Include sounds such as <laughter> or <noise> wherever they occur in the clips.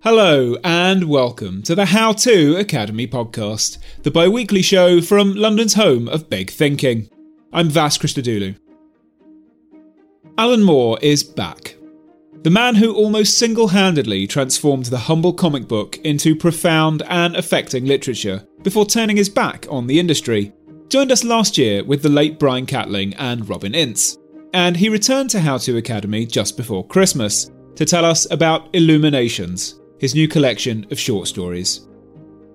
Hello, and welcome to the How To Academy podcast, the bi weekly show from London's home of big thinking. I'm Vas Christodoulou. Alan Moore is back. The man who almost single handedly transformed the humble comic book into profound and affecting literature before turning his back on the industry, joined us last year with the late Brian Catling and Robin Ince. And he returned to How To Academy just before Christmas to tell us about Illuminations, his new collection of short stories.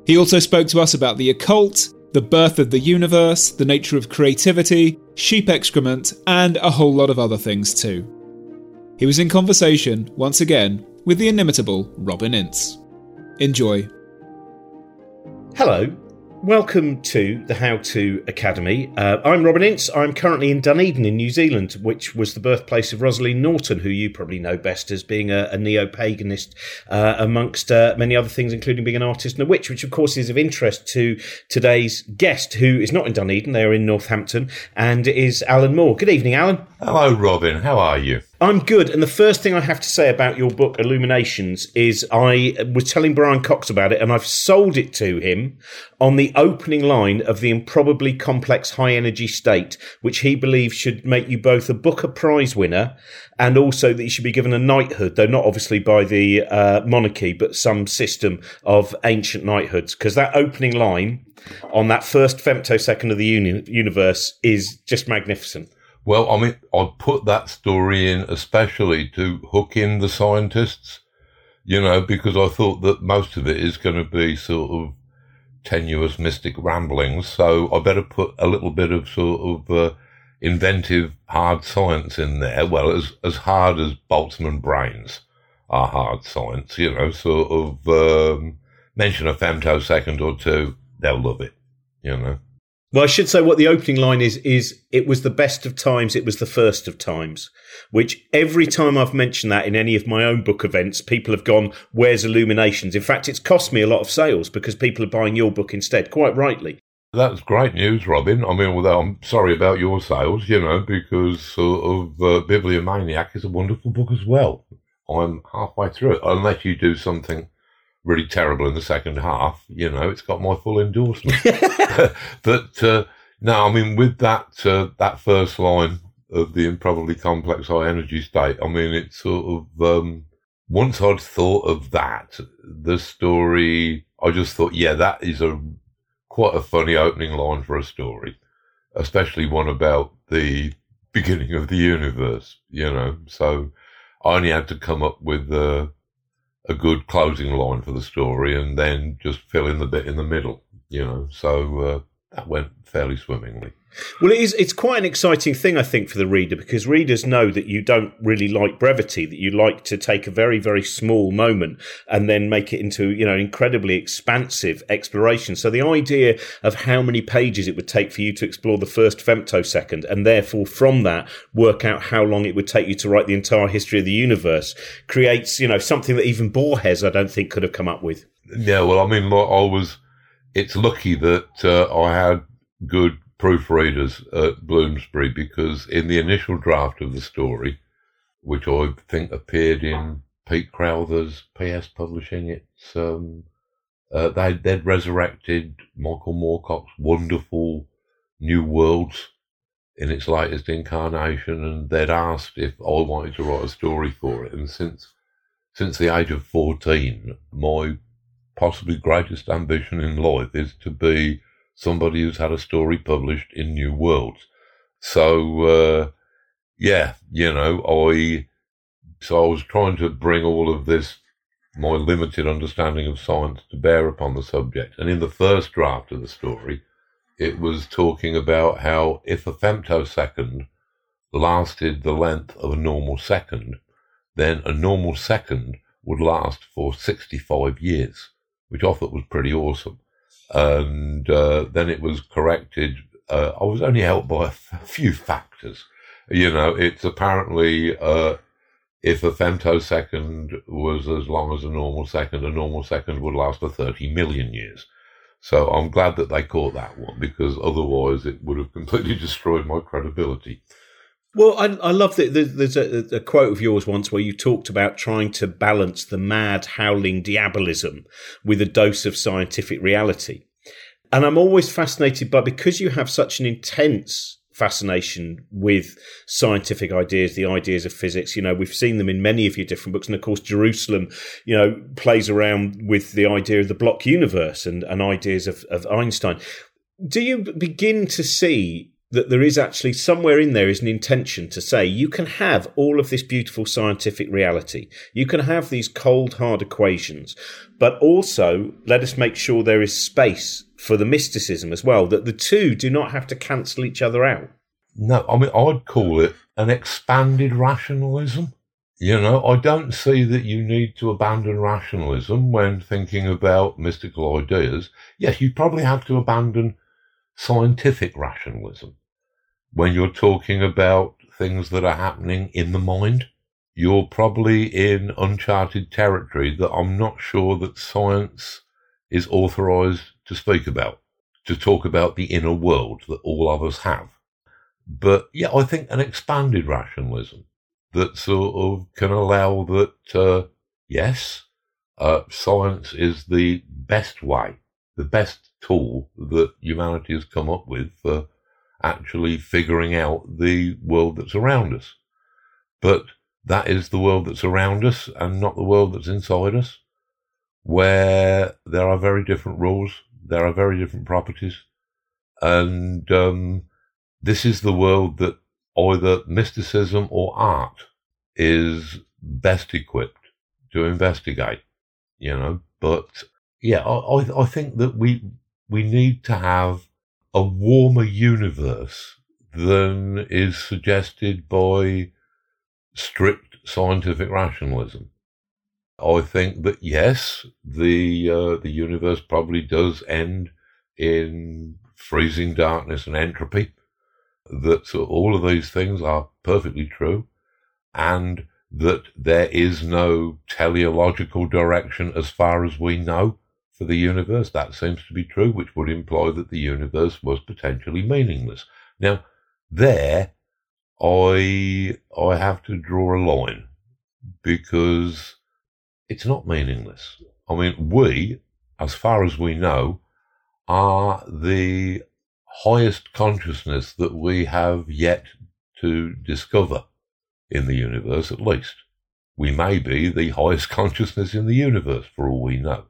He also spoke to us about the occult, the birth of the universe, the nature of creativity, sheep excrement, and a whole lot of other things too. He was in conversation, once again, with the inimitable Robin Ince. Enjoy. Hello, welcome to the How To Academy. Uh, I'm Robin Ince. I'm currently in Dunedin in New Zealand, which was the birthplace of Rosaleen Norton, who you probably know best as being a, a neo paganist, uh, amongst uh, many other things, including being an artist and a witch, which of course is of interest to today's guest, who is not in Dunedin, they are in Northampton, and is Alan Moore. Good evening, Alan. Hello, Robin. How are you? I'm good. And the first thing I have to say about your book, Illuminations, is I was telling Brian Cox about it and I've sold it to him on the opening line of The Improbably Complex High Energy State, which he believes should make you both a Booker Prize winner and also that you should be given a knighthood, though not obviously by the uh, monarchy, but some system of ancient knighthoods. Because that opening line on that first femtosecond of the uni- universe is just magnificent. Well, I mean, I put that story in especially to hook in the scientists, you know, because I thought that most of it is going to be sort of tenuous mystic ramblings. So I better put a little bit of sort of uh, inventive hard science in there. Well, as, as hard as Boltzmann brains are hard science, you know, sort of um, mention a femtosecond or two, they'll love it, you know. Well, I should say what the opening line is is it was the best of times, it was the first of times, which every time I've mentioned that in any of my own book events, people have gone, Where's Illuminations? In fact, it's cost me a lot of sales because people are buying your book instead, quite rightly. That's great news, Robin. I mean, although I'm sorry about your sales, you know, because sort of uh, Bibliomaniac is a wonderful book as well. I'm halfway through it, unless you do something really terrible in the second half, you know, it's got my full endorsement. <laughs> but uh, no, I mean, with that uh, that first line of the improbably complex high energy state, I mean, it's sort of um, once I'd thought of that, the story, I just thought, yeah, that is a quite a funny opening line for a story, especially one about the beginning of the universe, you know. So I only had to come up with uh, a good closing line for the story and then just fill in the bit in the middle, you know. So uh, that went fairly swimmingly. Well, it is. It's quite an exciting thing, I think, for the reader because readers know that you don't really like brevity. That you like to take a very, very small moment and then make it into, you know, incredibly expansive exploration. So the idea of how many pages it would take for you to explore the first femtosecond, and therefore from that work out how long it would take you to write the entire history of the universe, creates, you know, something that even Borges, I don't think, could have come up with. Yeah, well, I mean, I was. It's lucky that uh, I had good proofreaders at Bloomsbury because in the initial draft of the story, which I think appeared in Pete Crowther's PS Publishing, it's um, uh, they they'd resurrected Michael Moorcock's wonderful New Worlds in its latest incarnation, and they'd asked if I wanted to write a story for it. And since since the age of fourteen, my possibly greatest ambition in life is to be somebody who's had a story published in New Worlds. So, uh, yeah, you know, I, so I was trying to bring all of this, my limited understanding of science to bear upon the subject. And in the first draft of the story, it was talking about how if a femtosecond lasted the length of a normal second, then a normal second would last for 65 years, which I thought was pretty awesome and uh, then it was corrected. Uh, I was only helped by <laughs> a, few factors. You know, it's apparently uh, if a femtosecond was as long as a normal second, a normal second would last for 30 million years. So I'm glad that they caught that one because otherwise it would have <laughs> completely destroyed my credibility. Well, I, I love that there's a, a, quote of yours once where you talked about trying to balance the mad, howling diabolism with a dose of scientific reality. And I'm always fascinated by because you have such an intense fascination with scientific ideas, the ideas of physics. You know, we've seen them in many of your different books. And of course, Jerusalem, you know, plays around with the idea of the block universe and, and ideas of, of Einstein. Do you begin to see that there is actually somewhere in there is an intention to say you can have all of this beautiful scientific reality. You can have these cold, hard equations, but also let us make sure there is space for the mysticism as well, that the two do not have to cancel each other out. No, I mean, I'd call it an expanded rationalism. You know, I don't see that you need to abandon rationalism when thinking about mystical ideas. Yes, you probably have to abandon scientific rationalism when you're talking about things that are happening in the mind, you're probably in uncharted territory that I'm not sure that science is authorized to speak about, to talk about the inner world that all of us have. But yeah, I think an expanded rationalism that sort of can allow that, uh, yes, uh, science is the best way, the best tool that humanity has come up with for actually figuring out the world that's around us. But that is the world that's around us and not the world that's inside us, where there are very different rules, there are very different properties, and um, this is the world that either mysticism or art is best equipped to investigate, you know. But yeah, I, I think that we we need to have a warmer universe than is suggested by strict scientific rationalism. I think that yes, the uh, the universe probably does end in freezing darkness and entropy. That so all of these things are perfectly true, and that there is no teleological direction as far as we know for the universe. That seems to be true, which would imply that the universe was potentially meaningless. Now, there, I I have to draw a line because it's not meaningless. I mean, we, as far as we know, are the highest consciousness that we have yet to discover in the universe, at least. We may be the highest <laughs> consciousness in the universe, for all we know.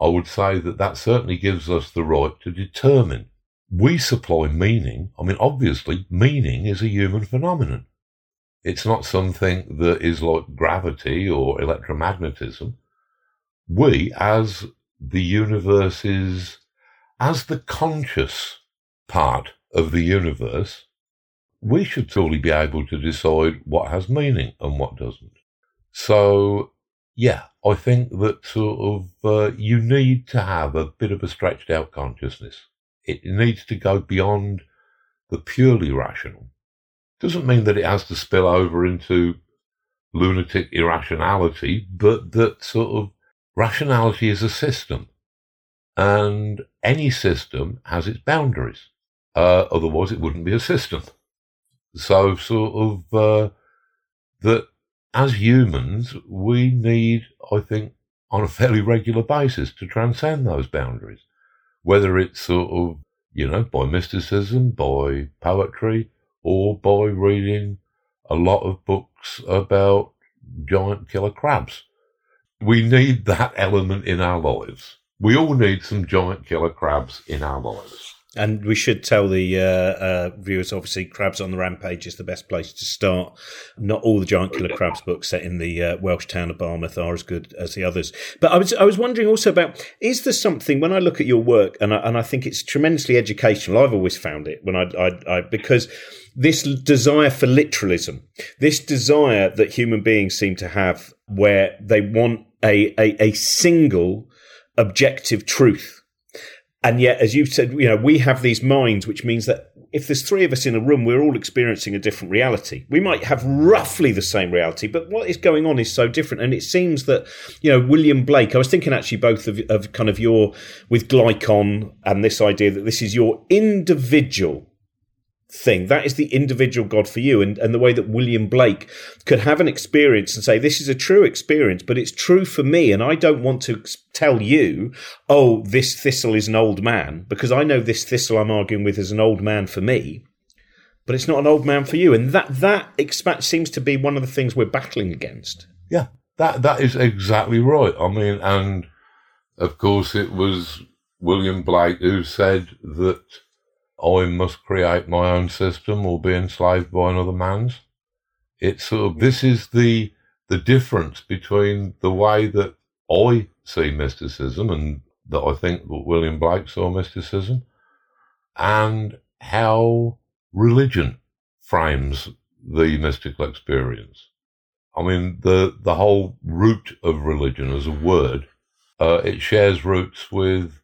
I would say that that certainly gives us the right to determine. We supply meaning. I mean, obviously, meaning is a human phenomenon. It's not something that is like gravity or electromagnetism. We, as the universe's, as the conscious part of the universe, we should surely be able to decide what has meaning and what doesn't. So yeah, I think that sort of uh, you need to have a bit of a stretched out consciousness. It needs to go beyond the purely rational. Doesn't mean that it has to spill over into lunatic irrationality, but that sort of rationality is a system. And any system has its boundaries. Uh, otherwise, it wouldn't be a system. So, sort of, uh, that as humans, we need, I think, on a fairly regular basis to transcend those boundaries, whether it's sort of, you know, by mysticism, by poetry, or by reading a lot of books about giant killer crabs. We need that element in our lives. We all need some giant killer crabs in our lives. And we should tell the uh, uh, viewers, obviously, Crabs on the Rampage is the best place to start. Not all the Giant Killer Crabs books set in the uh, Welsh town of Barmouth are as good as the others. But I was I was wondering also about is there something when I look at your work and I, and I think it's tremendously educational. I've always found it when I, I, I because this desire for literalism, this desire that human beings seem to have, where they want a, a, a single objective truth and yet, as you've said, you know, we have these minds, which means that if there's three of us in a room, we're all experiencing a different reality. We might have roughly the same reality, but what is going on is so different. And it seems that, you know, William Blake, I was thinking actually both of, of kind of your, with Glycon and this idea that this is your individual thing. That is the individual God for you. And, and the way that William Blake could have an experience and say, this is a true experience, but it's true for me. And I don't want to tell you, oh, this thistle is an old man, because I know this thistle I'm arguing with is an old man for me. But it's not an old man for you, and that that seems to be one of the things we're battling against. Yeah, that that is exactly right. I mean, and of course, it was William Blake who said that I must create my own system or be enslaved by another man's. It's sort of, this is the, the difference between the way that I see mysticism and that I think that William Blake saw mysticism and how religion frames the mystical experience. I mean, the, the whole root of religion as a word, uh, it shares roots with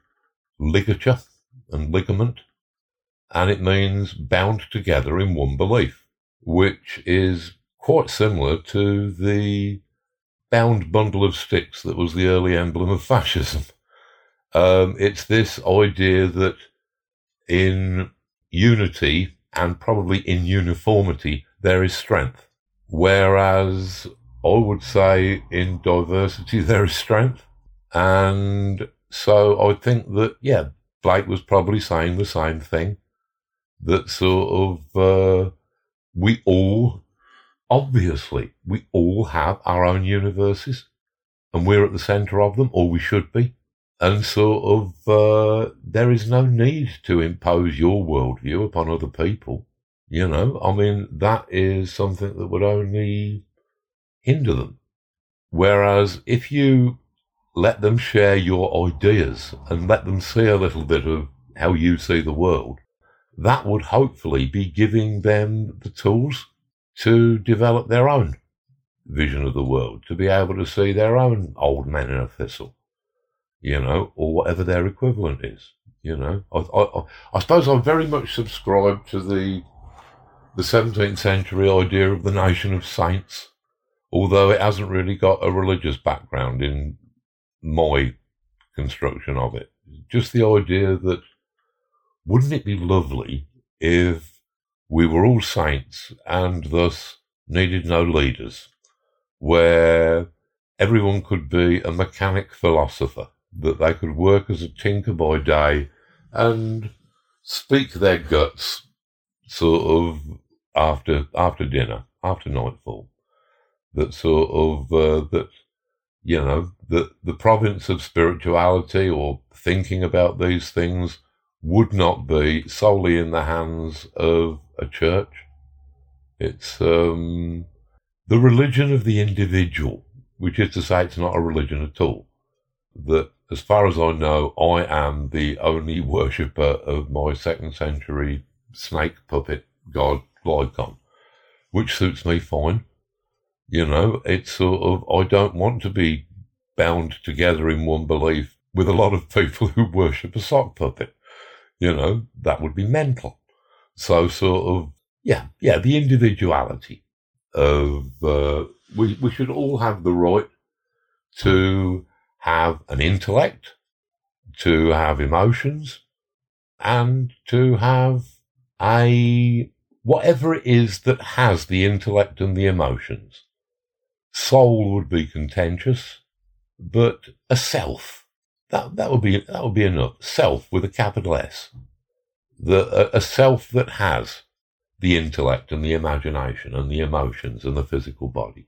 ligature and ligament and it means bound together in one belief, which is quite similar to the bound bundle of sticks that was the early emblem of fascism. <laughs> Um, it's this idea that in unity and probably in uniformity there is strength, whereas I would say in diversity there is strength. And so I think that, yeah, Blake was probably saying the same thing that sort of uh, we all, obviously, we all have our own universes, and we're at the centre of them, or we should be. And sort of, uh, there is no need to impose your worldview upon other people. You know, I mean, that is something that would only hinder them. Whereas if you let them share your ideas and let them see a little bit of how you see the world, that would hopefully be giving them the tools to develop their own vision of the world, to be able to see their own old man in a thistle, you know, or whatever their equivalent is. You know, I, I, I suppose I very much subscribe to the the 17th century idea of the nation of saints, although it hasn't really got a religious background in my construction of it. Just the idea that wouldn't it be lovely if we were all saints and thus needed no leaders, where everyone could be a mechanic philosopher, that they could work as a tinker by day and speak their guts sort of after after dinner, after nightfall. That sort of uh, that you know that the province of spirituality or thinking about these things would not be solely in the hands of a church. It's um, the religion of the individual, which is to say, it's not a religion at all. That, as far as I know, I am the only worshipper of my second century snake puppet god, Glycon, which suits me fine. You know, it's sort of, I don't want to be bound together in one belief with a lot of people <laughs> who worship a sock puppet. You know, that would be mental. So sort of, yeah, yeah, the individuality of, uh, we, we should all have the right to have an intellect, to have emotions, and to have a, whatever it is that has the intellect and the emotions. Soul would be contentious, but a self that that would be that would be enough. Self with a capital S, the a, a self that has the intellect and the imagination and the emotions and the physical body.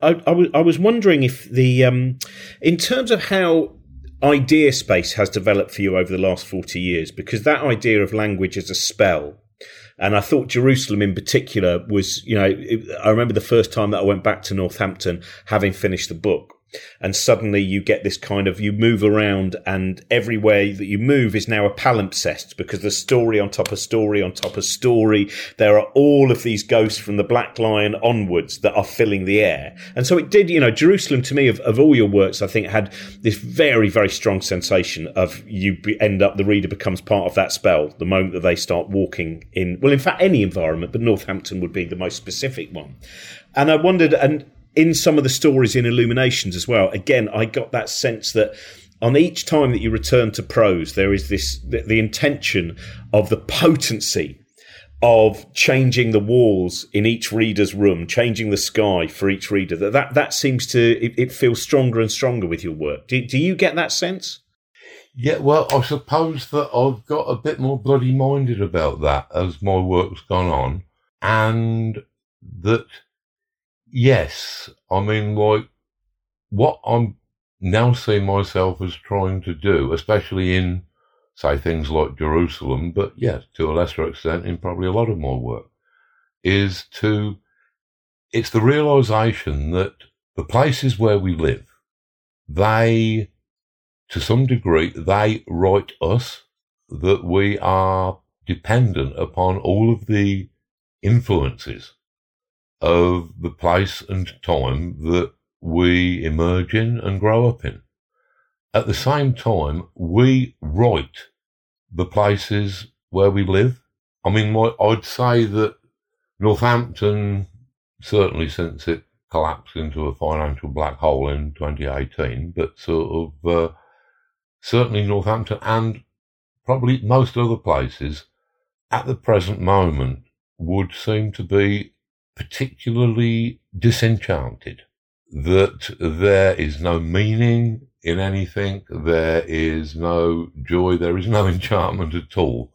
I, I, was, was wondering if the um, in terms of how idea space has developed for you over the last 40 years because that idea of language as a spell and I thought Jerusalem in particular was, you know, I remember the first time that I went back to Northampton having finished the book and suddenly you get this kind of you move around and everywhere that you move is now a palimpsest because there's story on top of story on top of story. There are all of these ghosts from the black lion onwards that are filling the air. And so it did you know jerusalem to me of, of all your works i think had this very very strong sensation of you end up the reader becomes part of that spell the moment that they start walking in well in fact any environment but northampton would be the most specific one. And I wondered, and in some of the stories in Illuminations as well, again, I got that sense that on each time that you return to prose, there is this the, the intention of the potency of changing the walls in each reader's room, changing the sky for each reader. That that, that seems to it, it feels stronger and stronger with your work. Do, do you get that sense? Yeah, well, I suppose that I've got a bit more bloody minded about that as my work's gone on, and that yes, I mean, like what I'm now seeing myself as trying to do, especially in say things like Jerusalem, but yes, to a lesser extent in probably a lot of my work, is to, it's the realization that the places where we live, they, to some degree, they write us, that we are dependent upon all of the influences of the place and time that we emerge in and grow up in. At the same time, we write the places where we live. I mean, I'd say that Northampton, certainly since it collapsed into a financial black hole in 2018, but sort of uh, certainly Northampton and probably most other places at the present moment would seem to be particularly disenchanted. That there is no meaning in anything. There is no joy. There is no <laughs> enchantment at all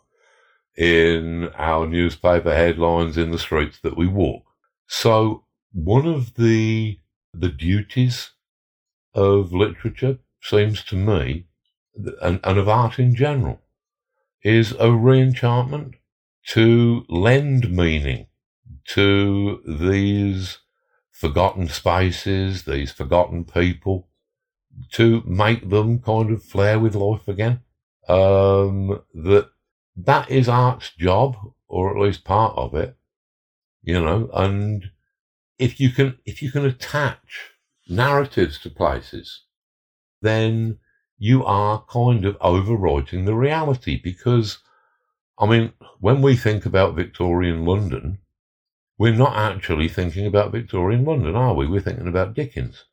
in our newspaper headlines in the streets that we walk. So one of the, the duties of literature seems to me, and, and of art in general, is a reenchantment to lend meaning to these forgotten spaces, these forgotten people, to make them kind of flare with life again. Um, that that is art's job, or at least part of it, you know. And if you can, if you can attach narratives to places, then you are kind of overwriting the reality. Because, I mean, when we think about Victorian London, we're not actually thinking about Victorian London, are we? We're thinking about Dickens.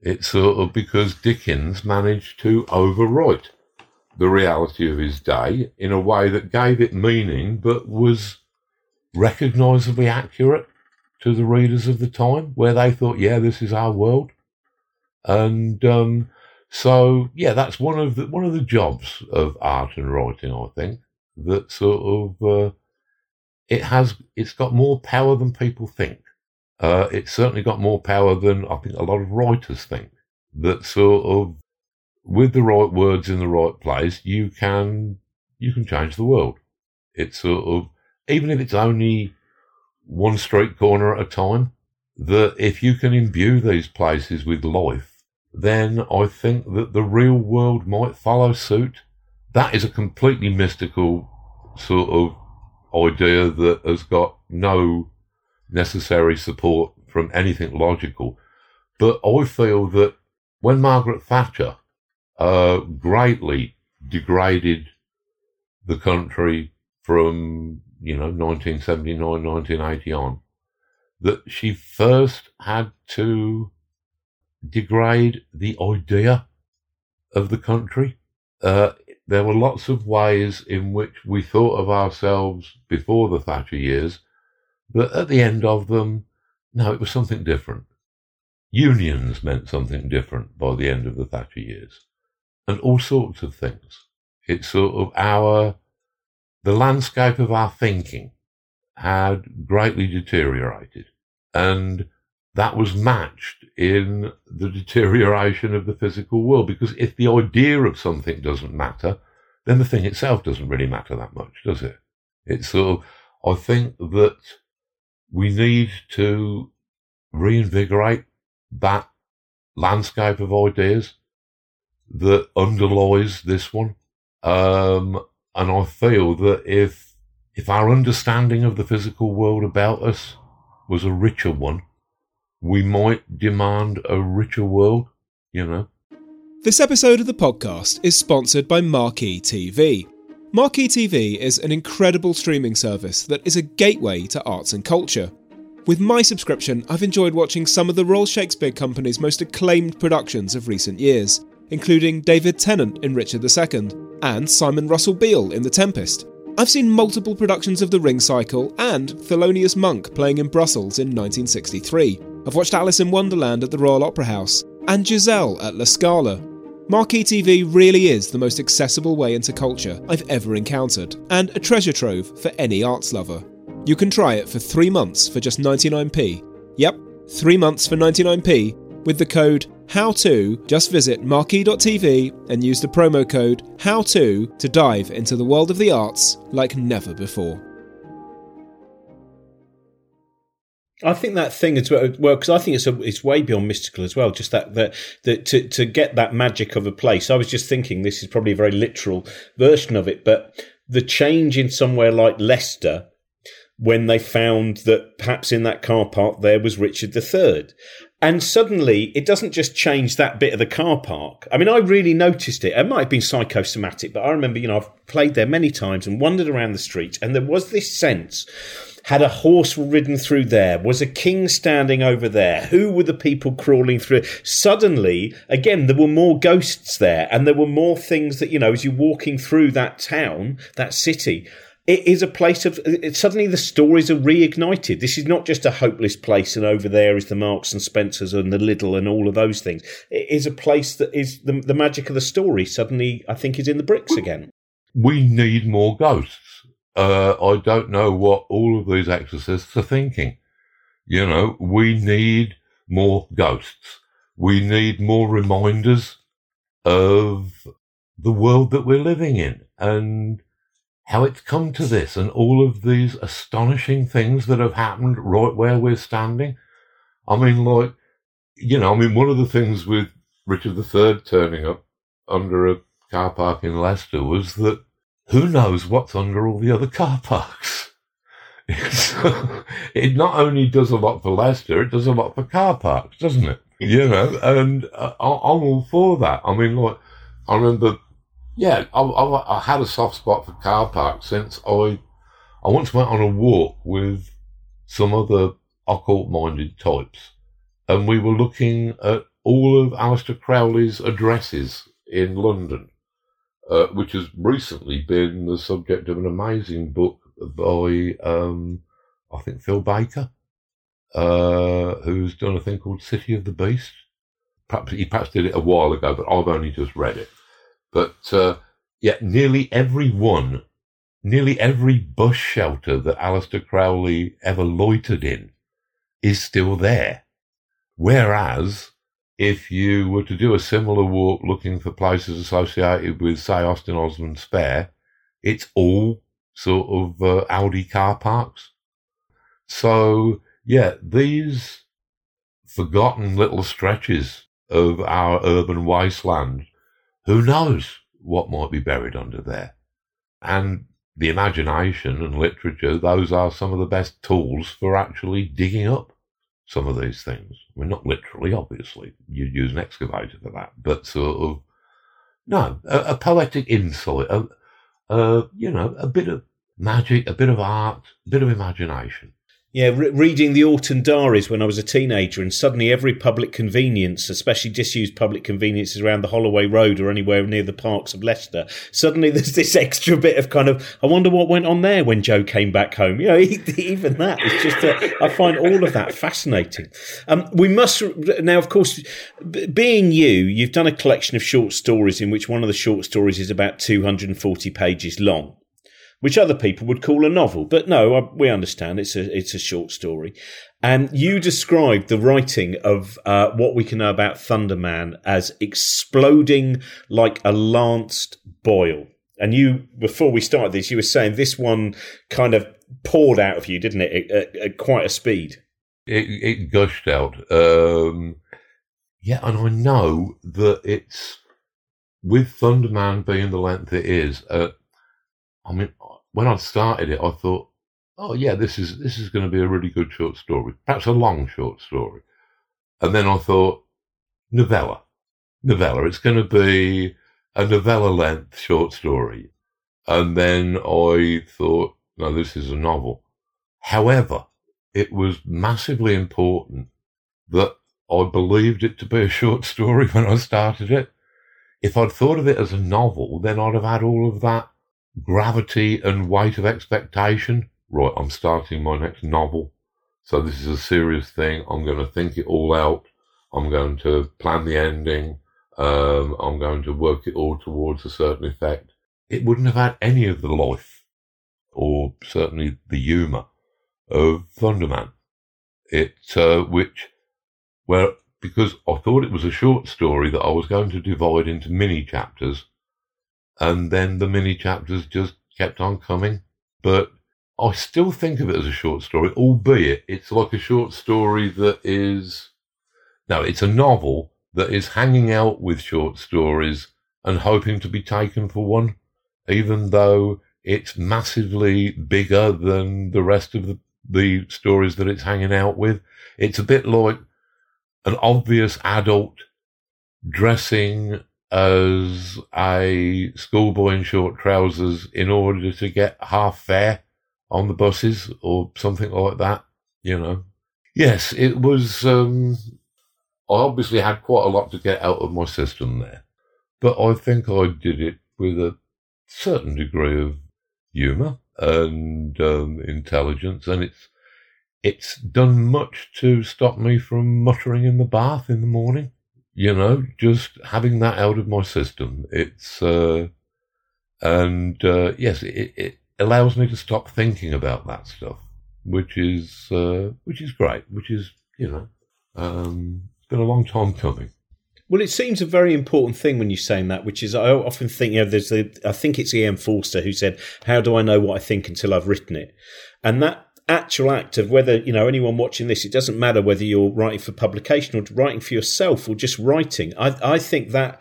It's sort of because Dickens managed to overwrite the reality of his day in a way that gave it meaning but was recognizably accurate to the readers of the time, where they thought, yeah, this is our world. And um, so, yeah, that's one of the one of the jobs of art and writing. I think that sort of uh, it has it's got more power than people think. Uh, it's certainly got more power than I think a lot of writers think. That sort of, with the right words in the right place, you can you can change the world. It's sort of even if it's only one street corner at a time. That if you can imbue these places with life, then I think that the real world might follow suit. That is a completely mystical sort of idea that has got no necessary support from anything logical. But I feel that when Margaret Thatcher uh, greatly degraded the country from, you know, 1979, 1980 on, that she first had to degrade the idea of the country. Uh, there were lots of ways in which we thought of ourselves before the Thatcher years but at the end of them, no, it was something different. Unions meant something different by the end of the Thatcher years, and all sorts of things. It's sort of our, the landscape of our thinking had greatly deteriorated, and that was matched in the deterioration of the physical world. Because if the idea of something doesn't matter, then the thing itself doesn't really matter that much, does it? It's sort of, I think that we need to reinvigorate that landscape of ideas that underlies this one. Um, and I feel that if if our understanding of the physical world about us was a richer one, we might demand a richer world, you know. This episode of the podcast is sponsored by Marquee TV. Marquee TV is an incredible streaming service that is a gateway to arts and culture. With my subscription, I've enjoyed watching some of the Royal Shakespeare Company's most acclaimed productions of recent years, including David Tennant in Richard II and Simon Russell Beale in The Tempest, I've seen multiple productions of The Ring Cycle and Thelonious Monk playing in Brussels in 1963. I've watched Alice in Wonderland at the Royal Opera House and Giselle at La Scala. Marquee TV really is the most accessible way into culture I've ever encountered, and a treasure trove for any arts lover. You can try it for three months for just 99p. Yep, three months for 99p with the code HOW2. Just visit marquee.tv and use the promo code HOW2 to dive into the world of the arts like never before. I think that thing as well, because I think it's a, it's way beyond mystical as well. Just that that that to to get that magic of a place. I was just thinking this is probably a very literal version of it, but the change in somewhere like Leicester when they found that perhaps in that car park there was Richard III. And suddenly it doesn't just change that bit of the car park. I mean, I really noticed it. It might have been psychosomatic, but I remember, you know, I've played there many times and wandered around the streets and there was this sense had a horse ridden through there? Was a king standing over there? Who were the people crawling through? Suddenly, again, there were more ghosts there, and there were more things that, you know, as you're walking through that town, that city, it is a place of it, suddenly the stories are reignited. This is not just a hopeless place, and over there is the Marks and Spencers and the Lidl and all of those things. It is a place that is the, the magic of the story. Suddenly, I think, is in the bricks again. We need more ghosts. Uh, I don't know what all of these exorcists are thinking. You know, we need more ghosts. We need more reminders of the world that we're living in and how it's come to this and all of these astonishing things that have happened right where we're standing. I mean, like, you know, I mean, one of the things with Richard III turning up under a car park in Leicester was that who knows what's under all the other car parks? <laughs> it not only does a lot for Leicester, it does a lot for car parks, doesn't it? You know, and uh, I'm all for that. I mean, like, I remember yeah, I, I, I, had a soft spot for car parks since I I once went on a walk with some other occult minded types, and we were looking at all of Aleister Crowley's addresses in London, uh, which has recently been the subject of an amazing book by um, I think Phil Baker, uh, who's done a thing called City of the Beast. Perhaps he perhaps did it a while ago, but I've only just read it. But uh, yet, nearly every one, nearly every bush shelter that Aleister Crowley ever loitered in is still there. Whereas, if you were to do a similar walk looking for places associated with, say, Austin Osman Spare, it's all sort of uh, Audi car parks. So, yeah, these forgotten little stretches of our urban wasteland who knows what might be buried under there? And the imagination and literature, those are some of the best tools for actually digging up some of these things. I mean, not literally, obviously. You'd use an excavator for that, but sort of, no, a, a poetic insight, a, a, you know, a bit of magic, a bit of art, a bit of imagination. Yeah, re- reading the Orton Diaries when I was a teenager, and suddenly every public convenience, especially disused public conveniences around the Holloway Road or anywhere near the parks of Leicester, suddenly <laughs> there's this extra bit of kind of, I wonder what went on there when Joe came back home. You know, <laughs> even that is just, a, I find all of that fascinating. Um, we must, now, of course, being you, you've done a collection of short stories in which one of the short stories is about 240 pages long which other people would call a novel. But no, we understand it's a it's a short story. And you described the writing of uh, what we can know about Thunderman as exploding like a lanced boil. And you, before we started this, you were saying this one kind of poured out of you, didn't it, at, at quite a speed? It, it gushed out. Um, yeah, and I know that it's with Thunderman being the length it is. Uh, I mean, when I started it, I thought, oh yeah, this is this is going to be a really good short story, perhaps a long short story. And then I thought, novella, novella. It's going to be a novella length short story. And then I thought, no, this is a novel. However, it was massively important that I believed it to be a short story <laughs> when I started it. If I'd thought of it as a novel, then I'd have had all of that gravity and weight of expectation. Right, I'm starting my next novel. So this is a serious thing. I'm going to think it all out. I'm going to plan the ending. Um, I'm going to work it all towards a certain effect. It wouldn't have had any of the life, or certainly the humour, of Thunderman. It, uh, which, well, because I thought it was a short story that I was going to divide into mini chapters, and then the mini chapters just kept on coming. But I still think of it as a short story, albeit it's like a short story that is, no, it's a novel that is hanging out with short stories and hoping to be taken for one, even though it's massively bigger than the rest of the, the stories that it's hanging out with. It's a bit like an obvious adult dressing as a schoolboy in short trousers in order to get half fare on the buses or something like that, you know. Yes, it was, um, I obviously had quite a lot to get out of my system there, but I think I did it with a certain degree of humour and um, intelligence, and it's it's done much to stop me from muttering in the bath in the morning. You know, just having that out of my system. It's uh, and uh, yes, it, it allows me to stop thinking about that stuff, which is uh, which is great. Which is you know, um, it's been a long time coming. Well, it seems a very important thing when you're saying that, which is I often think, you know, there's a, I think it's E.M. Forster who said, How do I know what I think until I've written it? And that actual act of whether, you know, anyone watching this, it doesn't matter whether you're writing for publication or writing for yourself or just writing. I, I think that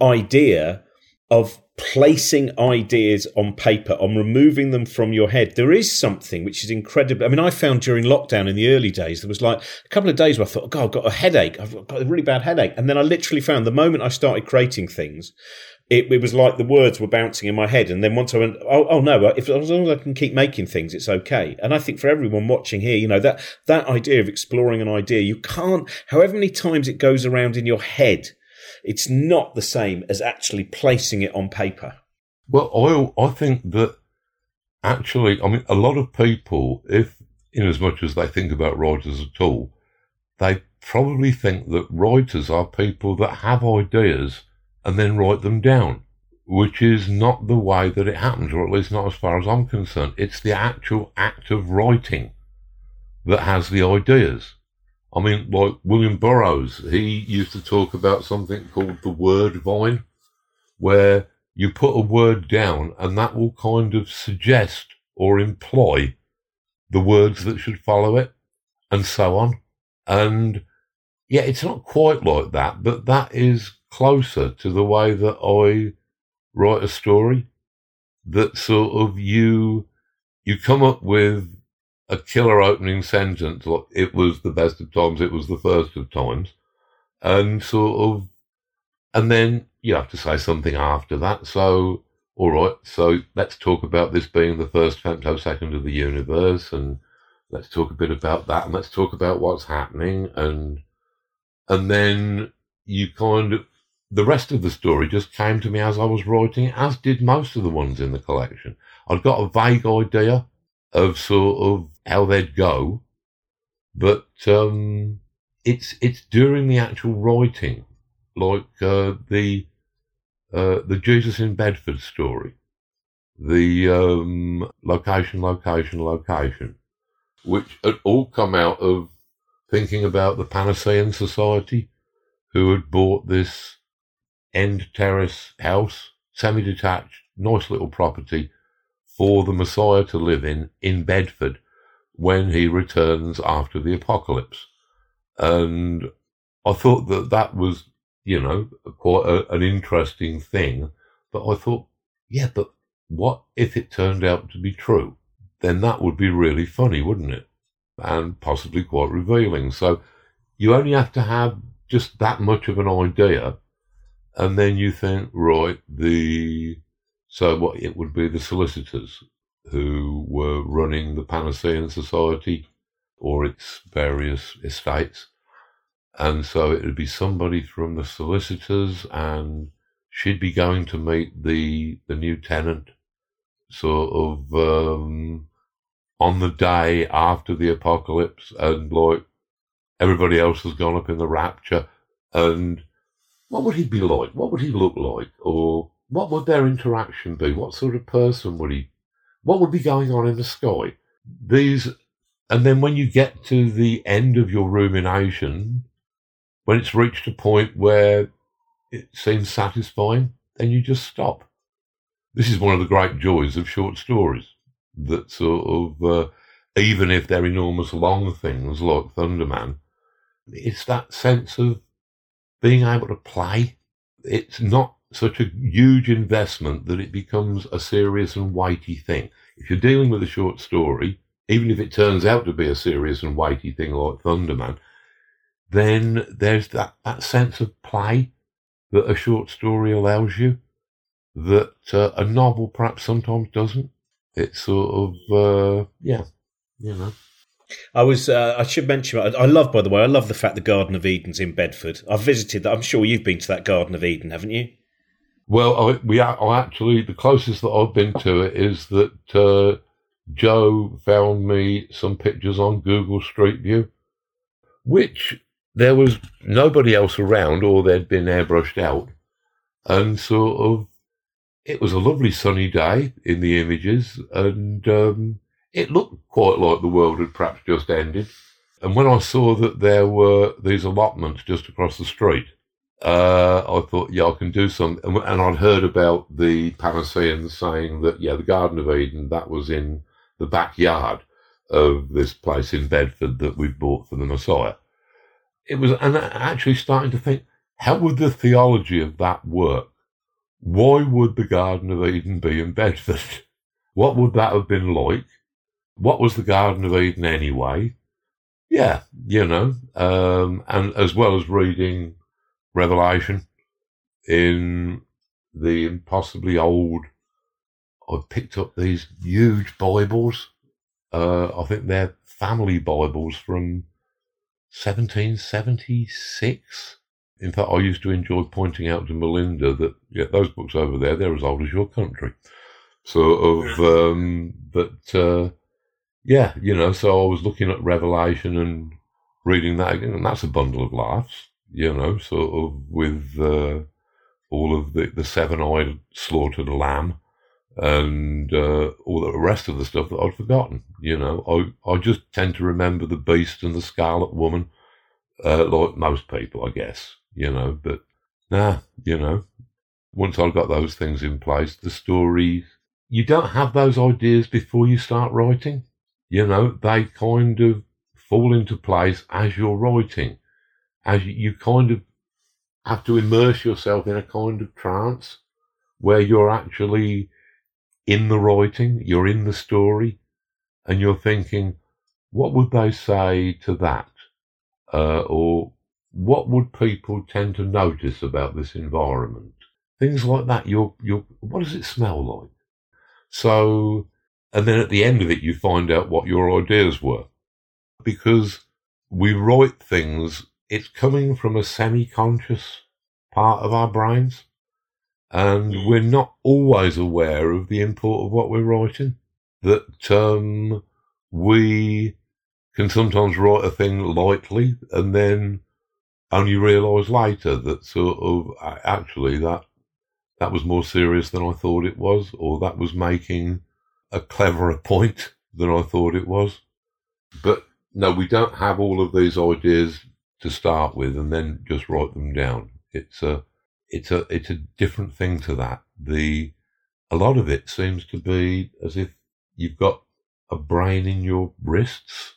idea of placing ideas on paper, on removing them from your head. There is something which is incredible. I mean, I found during lockdown in the early days, there was like a couple of days where I thought, oh, God, I've got a headache. I've got a really bad headache. And then I literally found the moment I started creating things, it, it was like the words were bouncing in my head. And then once I went, oh, oh no, if, as long as I can keep making things, it's okay. And I think for everyone watching here, you know, that, that idea of exploring an idea, you can't, however many times it goes around in your head, it's not the same as actually placing it on paper. Well, I I think that actually, I mean, a lot of people, if in as much as they think about writers at all, they probably think that writers are people that have ideas and then write them down, which is not the way that it happens, or at least not as far as I'm concerned. It's the actual act of writing that has the ideas. I mean, like William Burroughs, he used to talk about something called the word vine, where you put a word down and that will kind of suggest or imply the words that should follow it, and so on. And yeah, it's not quite like that, but that is closer to the way that I write a story. That sort of you, you come up with a killer opening sentence. Like it was the best of times. It was the first of times, and sort of, and then you have to say something after that. So, all right. So let's talk about this being the first femtosecond of the universe, and let's talk a bit about that, and let's talk about what's happening, and and then you kind of the rest of the story just came to me as I was writing, as did most of the ones in the collection. I'd got a vague idea of sort of how they'd go, but um, it's it's during the actual writing, like uh, the uh, the Jesus in Bedford story, the um, location, location, location, which had all come out of thinking about the Panacean Society, who had bought this end terrace house, semi-detached, nice little property for the Messiah to live in in Bedford when he returns after the apocalypse. And I thought that that was, you know, quite a, an interesting thing. But I thought, yeah, but what if it turned out to be true? Then that would be really funny, wouldn't it? And possibly quite revealing. So you only have to have just that much of an idea. And then you think, right, the so what it would be the solicitors who were running the Panacean Society or its various estates. And so it would be somebody from the solicitors and she'd be going to meet the, the new tenant sort of um, on the day after the apocalypse, and like everybody else has gone up in the rapture, and what would he be like? What would he look like? Or what would their interaction be? What sort of person would he? What would be going on in the sky? These, and then when you get to the end of your rumination, when it's reached a point where it seems satisfying, then you just stop. This is one of the great joys of short stories that sort of, uh, even if they're enormous long things like Thunderman, it's that sense of being able to play. It's not such a huge investment that it becomes a serious and weighty thing. If you're dealing with a short story, even if it turns out to be a serious and weighty thing like Thunderman, then there's that, that sense of play that a short story allows you that uh, a novel perhaps sometimes doesn't. It's sort of, uh, yeah, you know. I was. Uh, I should mention. I, I love, by the way. I love the fact the Garden of Eden's in Bedford. I've visited that. I'm sure you've been to that Garden of Eden, haven't you? Well, I, we I actually the closest that I've been to it is that uh, Joe found me some pictures on Google Street View, which there was nobody else around, or they'd been airbrushed out, and sort of it was a lovely sunny day in the images, and um, it looked quite like the world had perhaps just ended. And when I saw that there were these allotments just across the street, uh, I thought, yeah, I can do something. And I'd heard about the Panaceans saying that, yeah, the Garden of Eden, that was in the backyard of this place in Bedford that we bought for the Messiah. It was, and actually starting to think, how would the theology of that work? Why would the Garden of Eden be in Bedford? <laughs> What would that have been like? What was the Garden of Eden anyway? Yeah, you know, um, and as well as reading Revelation in the impossibly old. I picked up these huge Bibles. Uh, I think they're family Bibles from 1776. In fact, I used to enjoy pointing out to Melinda that yeah, those books over there, they're as old as your country. Sort of, um, but uh, yeah, you know, so I was looking at Revelation and reading that again, and that's a bundle of laughs you know, sort of with uh, all of the, the seven eyed slaughtered lamb and uh, all the rest of the stuff that I'd forgotten. You know, I, I just tend to remember the beast and the scarlet woman, uh, like most people, I guess, you know, but nah, you know, once I've got those things in place, the story, you don't have those ideas before you start writing. You know, they kind of fall into place as you're writing as you kind of have to immerse yourself in a kind of trance where you're actually in the writing, you're in the story, and you're thinking, what would they say to that? Uh, or what would people tend to notice about this environment? Things like that. You're, you're, what does it smell like? So, and then at the end of it, you find out what your ideas were. Because we write things it's coming from a semi-conscious part of our brains, and we're not always aware of the import of what we're writing. That um, we can sometimes write a thing lightly and then only realise later that sort of actually that that was more serious than I thought it was, or that was making a cleverer point than I thought it was. But no, we don't have all of these ideas to start with and then just write them down. It's a it's a it's a different thing to that. The a lot of it seems to be as if you've got a brain in your wrists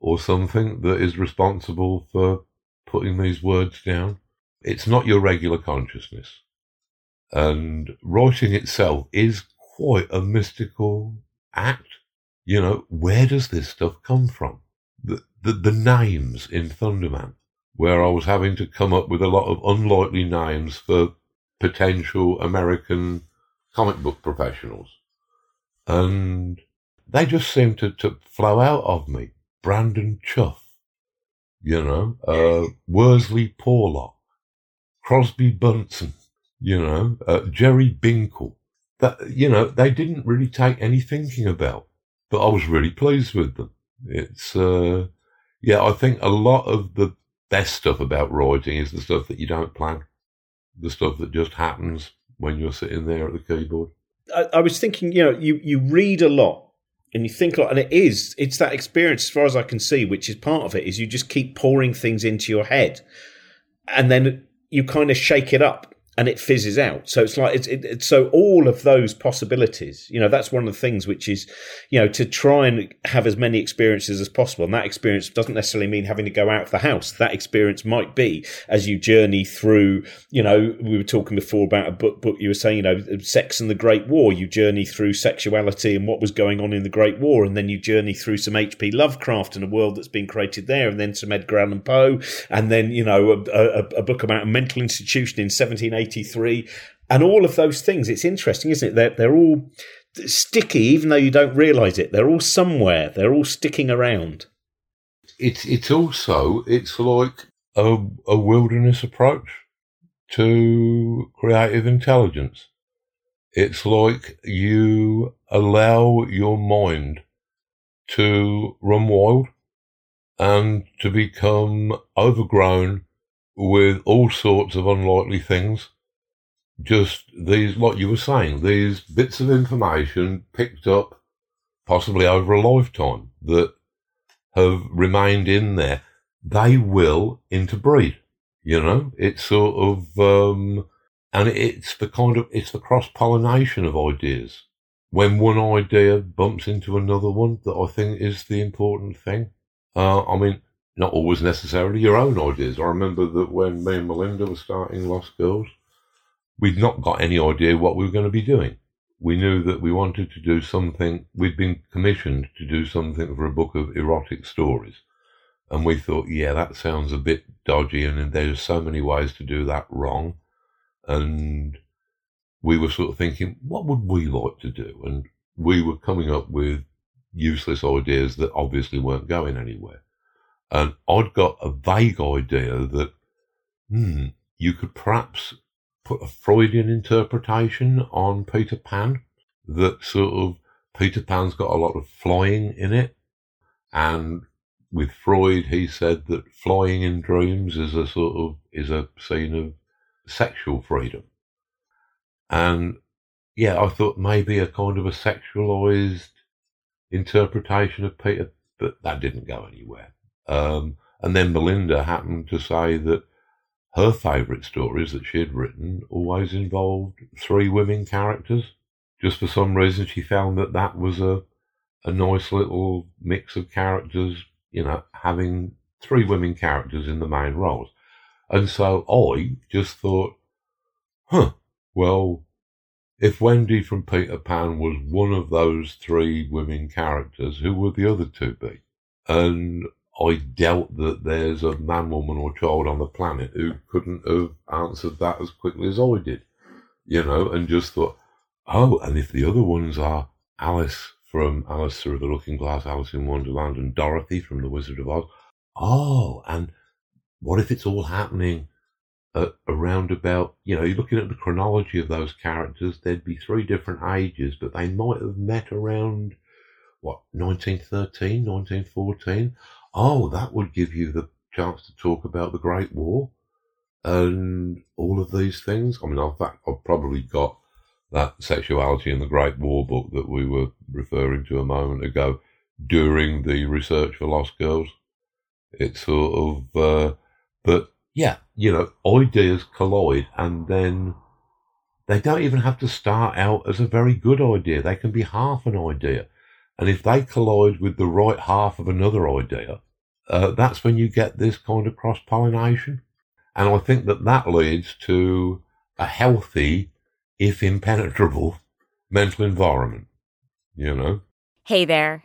or something that is responsible for putting these words down. It's not your regular consciousness. And writing itself is quite a mystical act. You know, where does this stuff come from? the, the, the names in Thunderman, where I was having to come up with a lot of unlikely names for potential American comic book professionals. And they just seemed to, to flow out of me. Brandon Chuff, you know, uh, Worsley Porlock, Crosby Bunsen, you know, uh, Jerry Binkle. That, you know, they didn't really take any thinking about, but I was really pleased with them. It's, uh, yeah, I think a lot of the best stuff about writing is the stuff that you don't plan, the stuff that just happens when you're sitting there at the keyboard. I, I was thinking, you know, you, you read a lot and you think a lot, and it is, it's that experience as far as I can see, which is part of it, is you just keep pouring things into your head and then you kind of shake it up and it fizzes out. So it's like it's it, so all of those possibilities. You know, that's one of the things which is, you know, to try and have as many experiences as possible. And that experience doesn't necessarily mean having to go out of the house. That experience might be as you journey through. You know, we were talking before about a book. Book you were saying, you know, sex and the Great War. You journey through sexuality and what was going on in the Great War, and then you journey through some H.P. Lovecraft and a world that's been created there, and then some Edgar Allan Poe, and then you know a, a, a book about a mental institution in 1780 1983, and all of those things. It's interesting, isn't it? They're, they're all sticky, even though you don't realise it. They're all somewhere. They're all sticking around. It's it's also it's like a, a wilderness approach to creative intelligence. It's like you allow your mind to run wild and to become overgrown with all sorts of unlikely things just these, what you were saying, these bits of information picked up possibly over a lifetime that have remained in there, they will interbreed. You know, it's sort of, um, and it's the kind of, it's the cross pollination of ideas. When one idea bumps into another one, that I think is the important thing. Uh, I mean, not always necessarily your own ideas. I remember that when me and Melinda were starting Lost Girls, we'd not got any idea what we were going to be doing. We knew that we wanted to do something, we'd been commissioned to do something for a book of erotic stories. And we thought, yeah, that sounds a bit dodgy, and there's so many ways to do that wrong. And we were sort of thinking, what would we like to do? And we were coming up with useless ideas that obviously weren't going anywhere. And I'd got a vague idea that, hmm, you could perhaps put a Freudian interpretation on Peter Pan that sort of Peter Pan's got a lot of flying in it. And with Freud, he said that flying in dreams is a sort of, is a scene of sexual freedom. And yeah, I thought maybe a kind of a sexualized interpretation of Peter, but that didn't go anywhere. Um, and then Melinda happened to say that her favourite stories that she had written always involved three women characters. Just for some reason, she found that that was a, a nice little mix of characters, you know, having three women characters in the main roles. And so I just thought, huh, well, if Wendy from Peter Pan was one of those three women characters, who would the other two be? And I doubt that there's a man, woman, or child on the planet who couldn't have answered that as quickly as I did, you know, and just thought, oh, and if the other ones are Alice from Alice Through the Looking Glass, Alice in Wonderland, and Dorothy from The Wizard of Oz, oh, and what if it's all happening at around about, you know, you're looking at the chronology of those characters, there'd be three different ages, but they might have met around, what, 1913, 1914? Oh, that would give you the chance to talk about the Great War and all of these things. I mean, I've probably got that sexuality in the Great War book that we were referring to a moment ago during the research for Lost Girls. It's sort of, uh, but yeah, you know, ideas collide and then they don't even have to start out as a very good idea. They can be half an idea. And if they collide with the right half of another idea, uh, that's when you get this kind of cross pollination. And I think that that leads to a healthy, if impenetrable, mental environment, you know? Hey there,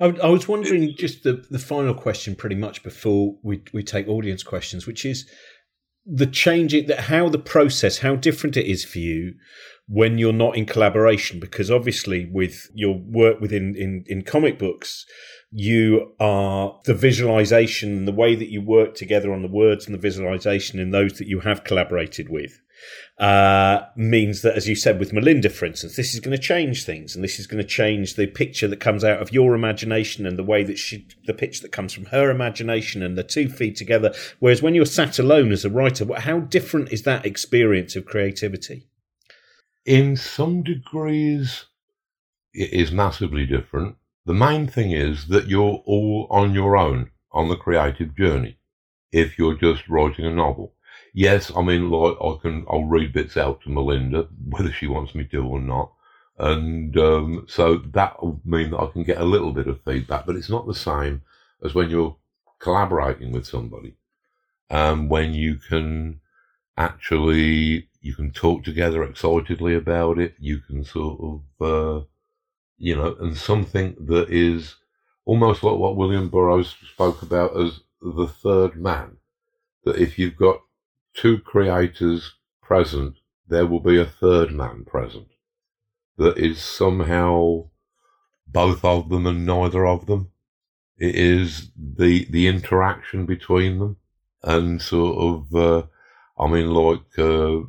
I, I was wondering just the, the final question, pretty much before we, we take audience questions, which is the change, that how the process, how different it is for you when you're not in collaboration, because obviously with your work within in, in comic books, you are the visualization, and the way that you work together on the words and the visualization in those that you have collaborated with uh, means that, as you said with Melinda, for instance, this is going to change things, and this is going to change the picture that comes out of your imagination and the way that she, the picture that comes from her imagination, and the two feed together. Whereas when you're sat alone as a writer, how different is that experience of creativity? In some degrees, it is massively different. The main thing is that you're all on your own on the creative journey. If you're just writing a novel, yes, I mean, like I can, I'll read bits out to Melinda, whether she wants me to or not. And um, so that will mean that I can get a little bit of feedback, but it's not the same as when you're collaborating with somebody. Um, when you can actually, you can talk together excitedly about it. You can sort of, uh, you know, and something that is almost like what William Burroughs spoke about as the third man. That if you've got two creators present, there will be a third man present that is somehow both of them and neither of them. It is the the interaction between them, and sort of. Uh, I mean, like uh,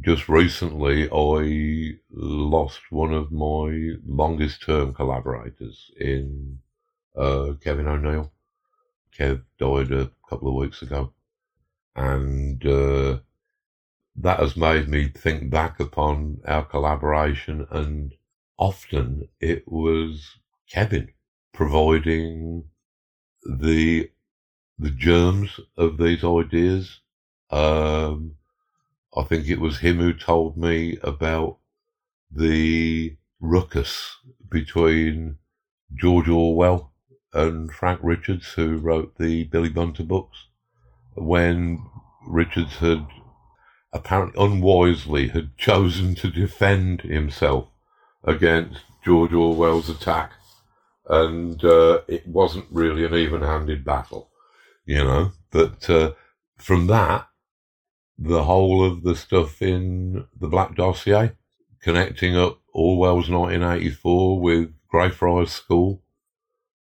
just recently, I lost one of my longest term collaborators in uh, Kevin O'Neill. Kev died a couple of weeks ago and uh, that has made me think back upon our collaboration. And often it was Kevin providing the the germs of these ideas. Um, I think it was him who told me about the ruckus between George Orwell and Frank Richards, who wrote the Billy Bunter books when Richards had apparently unwisely had chosen to defend himself against George Orwell's attack, and uh, it wasn't really an even-handed battle, you know. But uh, from that, the whole of the stuff in the Black Dossier, connecting up Orwell's 1984 with Greyfriars School,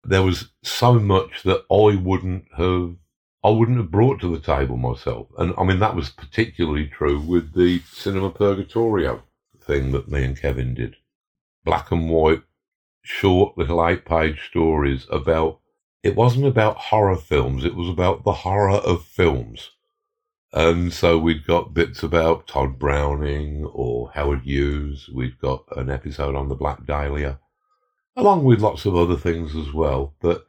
there was so much that I wouldn't have I wouldn't have brought to the table myself. And I mean, that was particularly true with the Cinema Purgatorio thing that me and Kevin did. Black and white, short little eight page stories about, it wasn't about horror films, it was about the horror of films. And so we'd got bits about Tod Browning or Howard Hughes. We'd got an episode on the Black Dahlia, along with lots of other things as well. But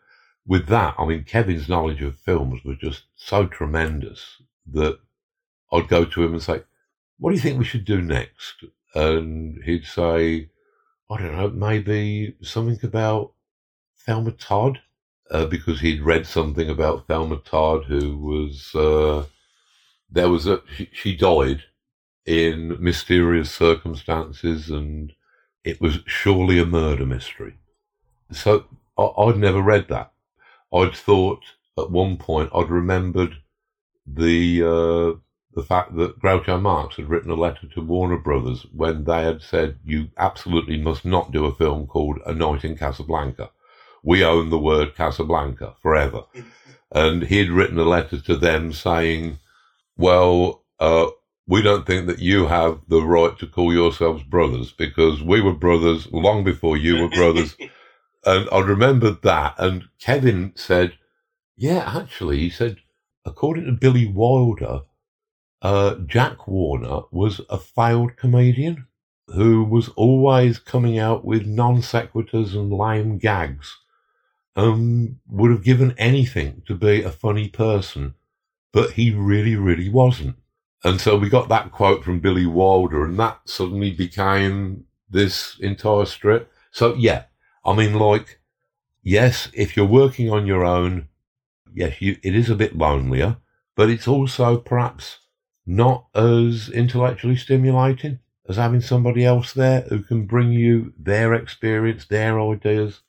with that, I mean, Kevin's knowledge of films was just so tremendous that I'd go to him and say, What do you think we should do next? And he'd say, I don't know, maybe something about Thelma Todd, uh, because he'd read something about Thelma Todd, who was, uh, there was a, she, she died in mysterious circumstances and it was surely a murder mystery. So I, I'd never read that. I'd thought at one point I'd remembered the uh, the fact that Groucho Marx had written a letter to Warner Brothers when they had said you absolutely must not do a film called A Night in Casablanca. We own the word Casablanca forever. <laughs> and he had written a letter to them saying, well, uh, we don't think that you have the right to call yourselves brothers because we were brothers long before you were brothers. <laughs> And I remembered that. And Kevin said, yeah, actually, he said, according to Billy Wilder, uh, Jack Warner was a failed comedian who was always coming out with non sequiturs and lame gags and would have given anything to be a funny person, but he really, really wasn't. And so we got that quote from Billy Wilder, and that suddenly became this entire strip. So, yeah, I mean, like, yes, if you're working on your own, yes, you, it is a bit lonelier, but it's also perhaps not as intellectually stimulating as having somebody else there who can bring you their experience, their ideas.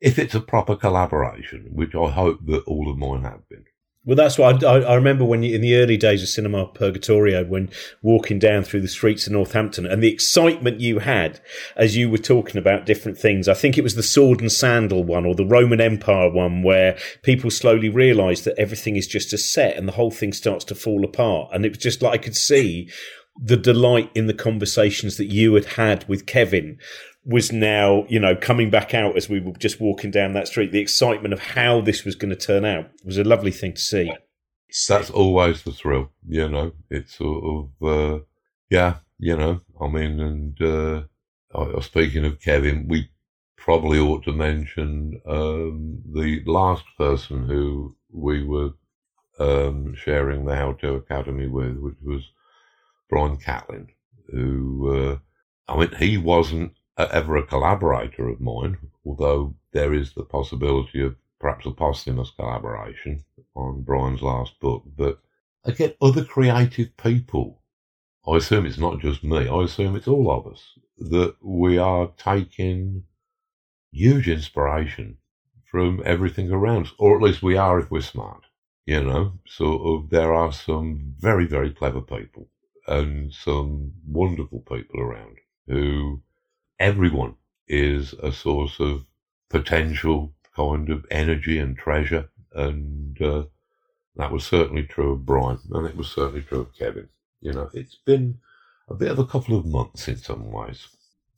If it's a proper collaboration, which I hope that all of mine have been. Well, that's what I, I, remember when you, in the early days of Cinema Purgatorio, when walking down through the streets of Northampton and the excitement you had as you were talking about different things. I think it was the Sword and Sandal one or the Roman Empire one where people slowly realised that everything is just a set and the whole thing starts to fall apart. And it was just like I could see the delight in the conversations that you had had with Kevin was now, you know, coming back out as we were just walking down that street. The excitement of how this was going to turn out was a lovely thing to see. That's always the thrill, you know. It's sort of, uh, yeah, you know. I mean, and uh, speaking of Kevin, we probably ought to mention um, the last person who we were um, sharing the How to Academy with, which was Brian Catling, who, uh, I mean, he wasn't Uh, ever a collaborator of mine, although there is the possibility of perhaps a posthumous collaboration on Brian's last book. But again, other creative people, I assume it's not just me, I assume it's all of us, that we are taking huge inspiration from everything around us, or at least we are if we're smart. You know, of, there are some very, very clever people and some wonderful people around who everyone is a source of potential kind of energy and treasure. And uh, that was certainly true of Brian, and it was certainly true of Kevin. You know, it's been a bit of a couple of months in some ways.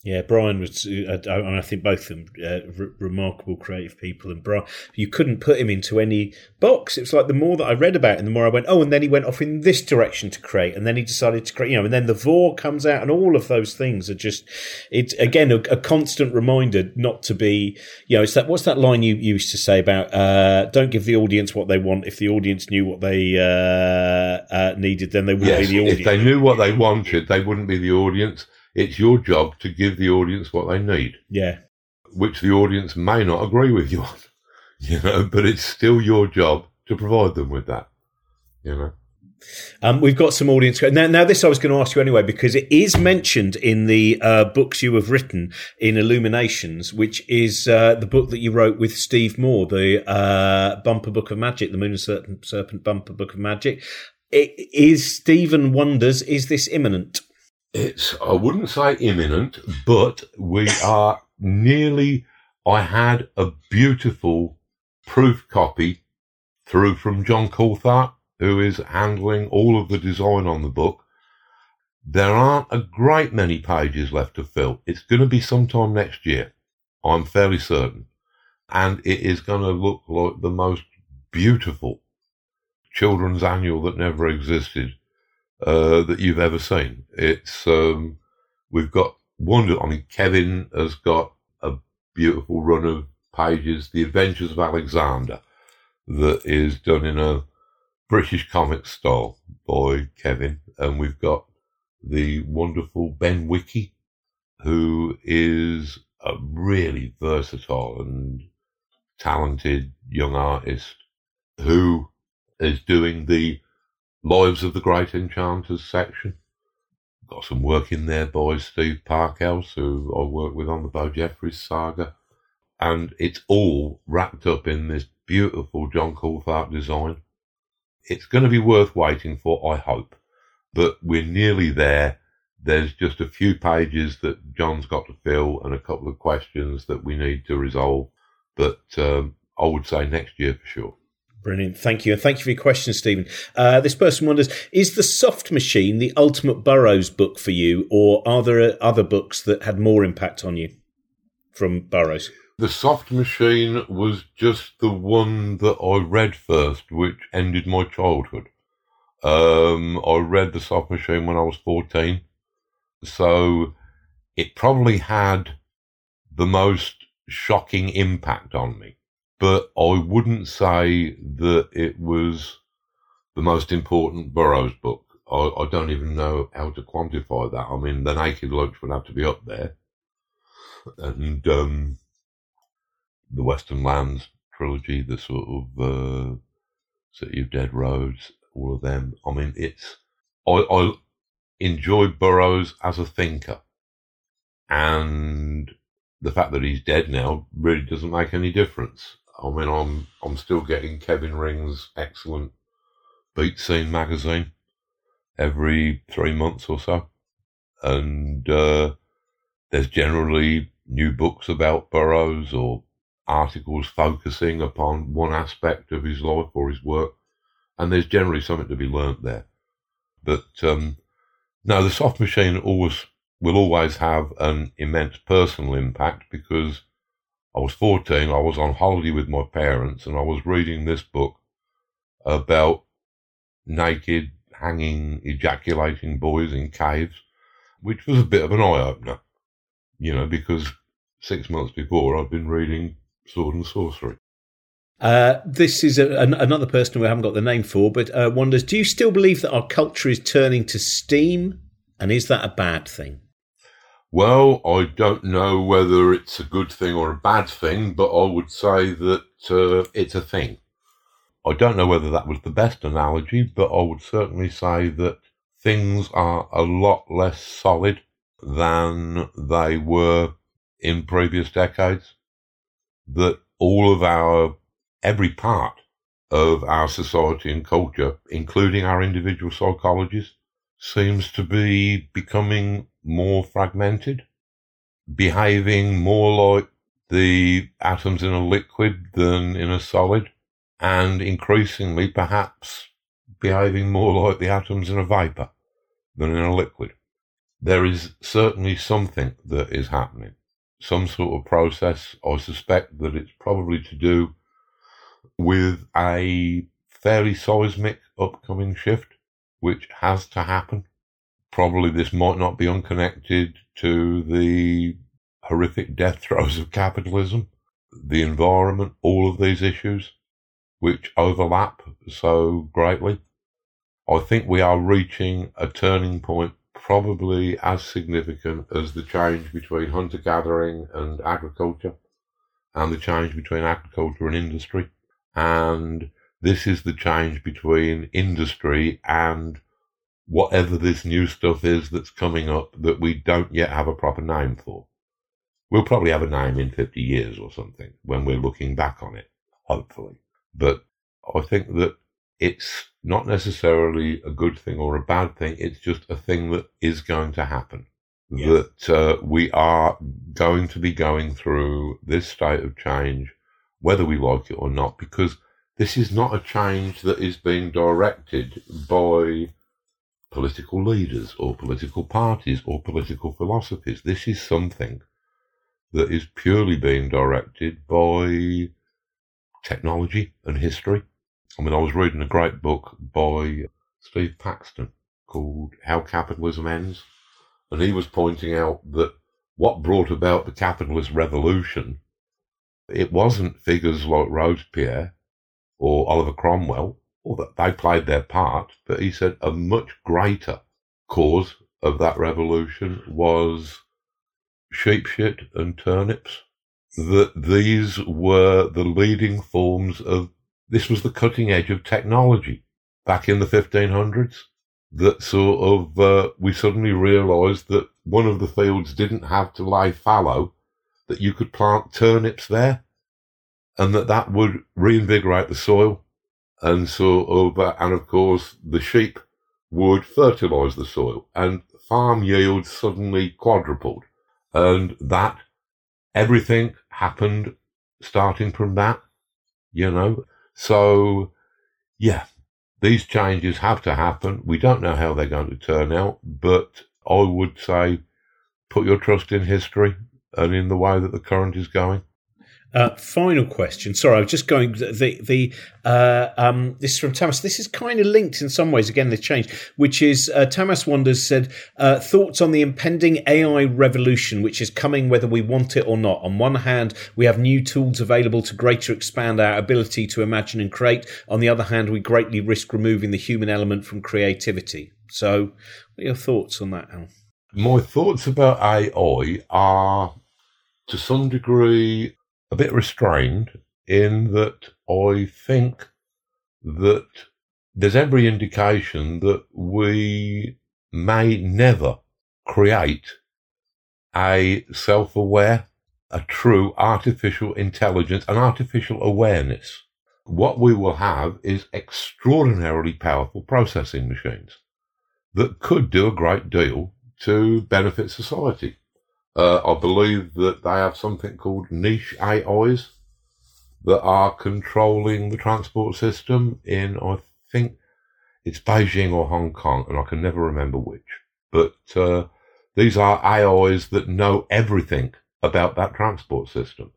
Yeah, Brian was, uh, and I think both of them uh, remarkable creative people. And Brian, you couldn't put him into any box. It was like the more that I read about him, the more I went, oh, and then he went off in this direction to create, and then he decided to create, you know, and then the Vorrh comes out, and all of those things are just, it's again a, a constant reminder not to be, you know, it's that what's that line you used to say about, uh, don't give the audience what they want. If the audience knew what they uh, uh, needed, then they wouldn't yes, be the audience. If they knew what they wanted, they wouldn't be the audience it's your job to give the audience what they need. Yeah. Which the audience may not agree with you on, <laughs> you know, but it's still your job to provide them with that, you know. Um, we've got some audience. Now, now, this I was going to ask you anyway because it is mentioned in the uh, books you have written in Illuminations, which is uh, the book that you wrote with Steve Moore, the uh, Bumper Book of Magic, the Moon and Serpent, Serpent Bumper Book of Magic. It, is Stephen wonders, is this imminent? It's, I wouldn't say imminent, but we are nearly, I had a beautiful proof copy through from John Coulthart, who is handling all of the design on the book. There aren't a great many pages left to fill. It's going to be sometime next year. I'm fairly certain. And it is going to look like the most beautiful children's annual that never existed. Uh, that you've ever seen. It's um, we've got wonder. I mean, Kevin has got a beautiful run of pages, The Adventures of Alexander, that is done in a British comic style by Kevin, and we've got the wonderful Ben Wickey, who is a really versatile and talented young artist who is doing the Lives of the Great Enchanters section. Got some work in there by Steve Parkhouse, who I worked with on the Bojeffries saga. And it's all wrapped up in this beautiful John Coulthart design. It's going to be worth waiting for, I hope. But we're nearly there. There's just a few pages that John's got to fill and a couple of questions that we need to resolve. But um, I would say next year for sure. Brilliant. Thank you. And thank you for your question, Stephen. Uh, this person wonders Is The Soft Machine the ultimate Burroughs book for you, or are there other books that had more impact on you from Burroughs? The Soft Machine was just the one that I read first, which ended my childhood. Um, I read The Soft Machine when I was 14. So it probably had the most shocking impact on me but I wouldn't say that it was the most important Burroughs book. I, I, don't even know how to quantify that. I mean, The Naked Lunch would have to be up there. And um, the Western Lands trilogy, the sort of uh, City of Dead Roads, all of them. I mean, it's. I, I enjoyed Burroughs as a thinker. And the fact that he's dead now really doesn't make any difference. I mean, I'm I'm still getting Kevin Ring's excellent Beat Scene magazine every three months or so, and uh, there's generally new books about Burroughs or articles focusing upon one aspect of his life or his work, and there's generally something to be learnt there. But um, no, the soft machine always will always have an immense personal impact because I was 14, I was on holiday with my parents, and I was reading this book about naked, hanging, ejaculating boys in caves, which was a bit of an eye opener, you know, because six months before I'd been reading Sword and Sorcery. Uh, this is a, an, another person we haven't got the name for, but uh, wonders: Do you still believe that our culture is turning to steam, and is that a bad thing? Well, I don't know whether it's a good thing or a bad thing, but I would say that uh, it's a thing. I don't know whether that was the best analogy, but I would certainly say that things are a lot less solid than they were in previous decades. That all of our every part of our society and culture, including our individual psychologies, seems to be becoming more fragmented, behaving more like the atoms in a liquid than in a solid, and increasingly perhaps behaving more like the atoms in a vapor than in a liquid. There is certainly something that is happening, some sort of process. I suspect that it's probably to do with a fairly seismic upcoming shift, which has to happen. Probably this might not be unconnected to the horrific death throes of capitalism, the environment, all of these issues, which overlap so greatly. I think we are reaching a turning point probably as significant as the change between hunter gathering and agriculture and the change between agriculture and industry. And this is the change between industry and whatever this new stuff is that's coming up that we don't yet have a proper name for. We'll probably have a name in 50 years or something when we're looking back on it, hopefully. But I think that it's not necessarily a good thing or a bad thing. It's just a thing that is going to happen. Yeah. That uh, we are going to be going through this state of change whether we like it or not, because this is not a change that is being directed by political leaders or political parties or political philosophies. This is something that is purely being directed by technology and history. I mean, I was reading a great book by Steve Paxton called How Capitalism Ends, and he was pointing out that what brought about the capitalist revolution it wasn't figures like Robespierre or Oliver Cromwell, or that they played their part, but he said a much greater cause of that revolution was sheep shit and turnips. That these were the leading forms of, this was the cutting edge of technology back in the 1500s. That sort of, uh, we suddenly realised that one of the fields didn't have to lie fallow that you could plant turnips there and that that would reinvigorate the soil and so of, uh, and of course the sheep would fertilize the soil and farm yields suddenly quadrupled and that everything happened starting from that, you know. So yeah, these changes have to happen. We don't know how they're going to turn out, but I would say put your trust in history and in the way that the current is going. Uh, final question. Sorry, I was just going. The the uh, um, this is from Thomas. This is kind of linked in some ways. Again, the change, which is uh, Thomas Wonders said uh, thoughts on the impending AI revolution, which is coming whether we want it or not. On one hand, we have new tools available to greater expand our ability to imagine and create. On the other hand, we greatly risk removing the human element from creativity. So, what are your thoughts on that, Al? My thoughts about AI are to some degree a bit restrained in that I think that there's every indication that we may never create a self-aware, a true artificial intelligence, an artificial awareness. What we will have is extraordinarily powerful processing machines that could do a great deal to benefit society. Uh, I believe that they have something called niche AIs that are controlling the transport system in, I think it's Beijing or Hong Kong, and I can never remember which. But uh, these are AIs that know everything about that transport system.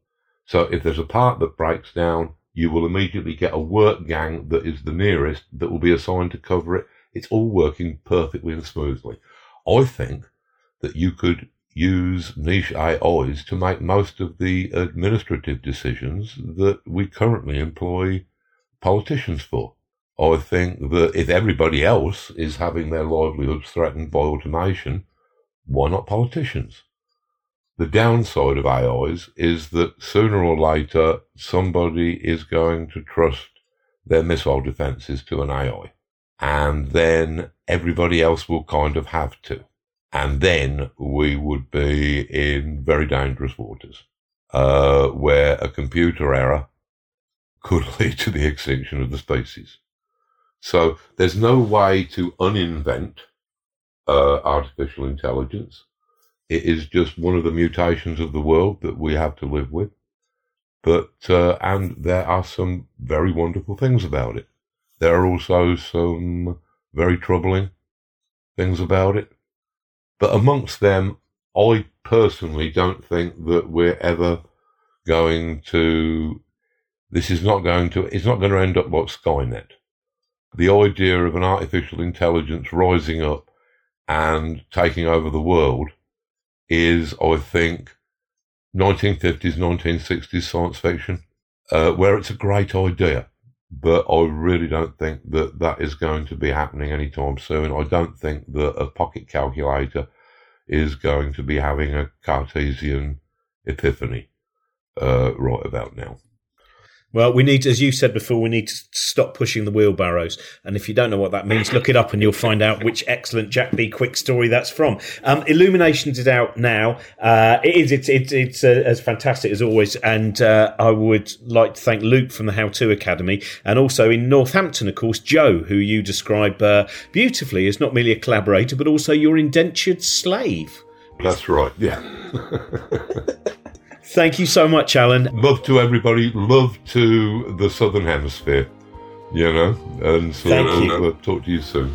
So if there's a part that breaks down, you will immediately get a work gang that is the nearest that will be assigned to cover it. It's all working perfectly and smoothly. I think that you could use niche AIs to make most of the administrative decisions that we currently employ politicians for. I think that if everybody else is having their livelihoods threatened by automation, why not politicians? The downside of AIs is that sooner or later somebody is going to trust their missile defenses to an AI. And then everybody else will kind of have to. And then we would be in very dangerous waters, uh, where a computer error could <laughs> lead to the extinction of the species. So there's no way to uninvent uh, artificial intelligence. It is just one of the mutations of the world that we have to live with. But, uh, and there are some very wonderful things about it. There are also some very troubling things about it. But amongst them, I personally don't think that we're ever going to, this is not going to, it's not going to end up like Skynet the idea of an artificial intelligence rising up and taking over the world is, I think, 1950s, 1960s science fiction, uh, where it's a great idea. But I really don't think that that is going to be happening anytime soon. I don't think that a pocket calculator is going to be having a Cartesian epiphany uh, right about now. Well, we need, as you said before, we need to stop pushing the wheelbarrows. And if you don't know what that means, look it up and you'll find out which excellent Jack B. Quick story that's from. Um, Illuminations is out now. Uh, it is, it's, it's, it's uh, as fantastic as always. And uh, I would like to thank Luke from the How To Academy. And also in Northampton, of course, Joe, who you describe uh, beautifully as not merely a collaborator, but also your indentured slave. That's right, yeah. <laughs> Thank you so much, Alan. Love to everybody. Love to the Southern Hemisphere. You know, and so Thank you. I'll, talk to you soon.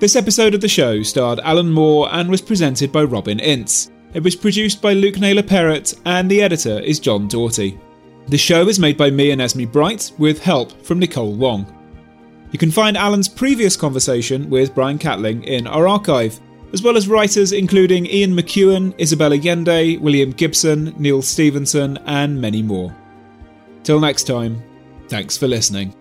This episode of the show starred Alan Moore and was presented by Robin Ince. It was produced by Luke Naylor Perrott, and the editor is John Doughty. The show is made by me and Esme Bright, with help from Nicole Wong. You can find Alan's previous conversation with Brian Catling in our archive as well as writers including Ian McEwan, Isabella Allende, William Gibson, Neal Stephenson, and many more. Till next time, thanks for listening.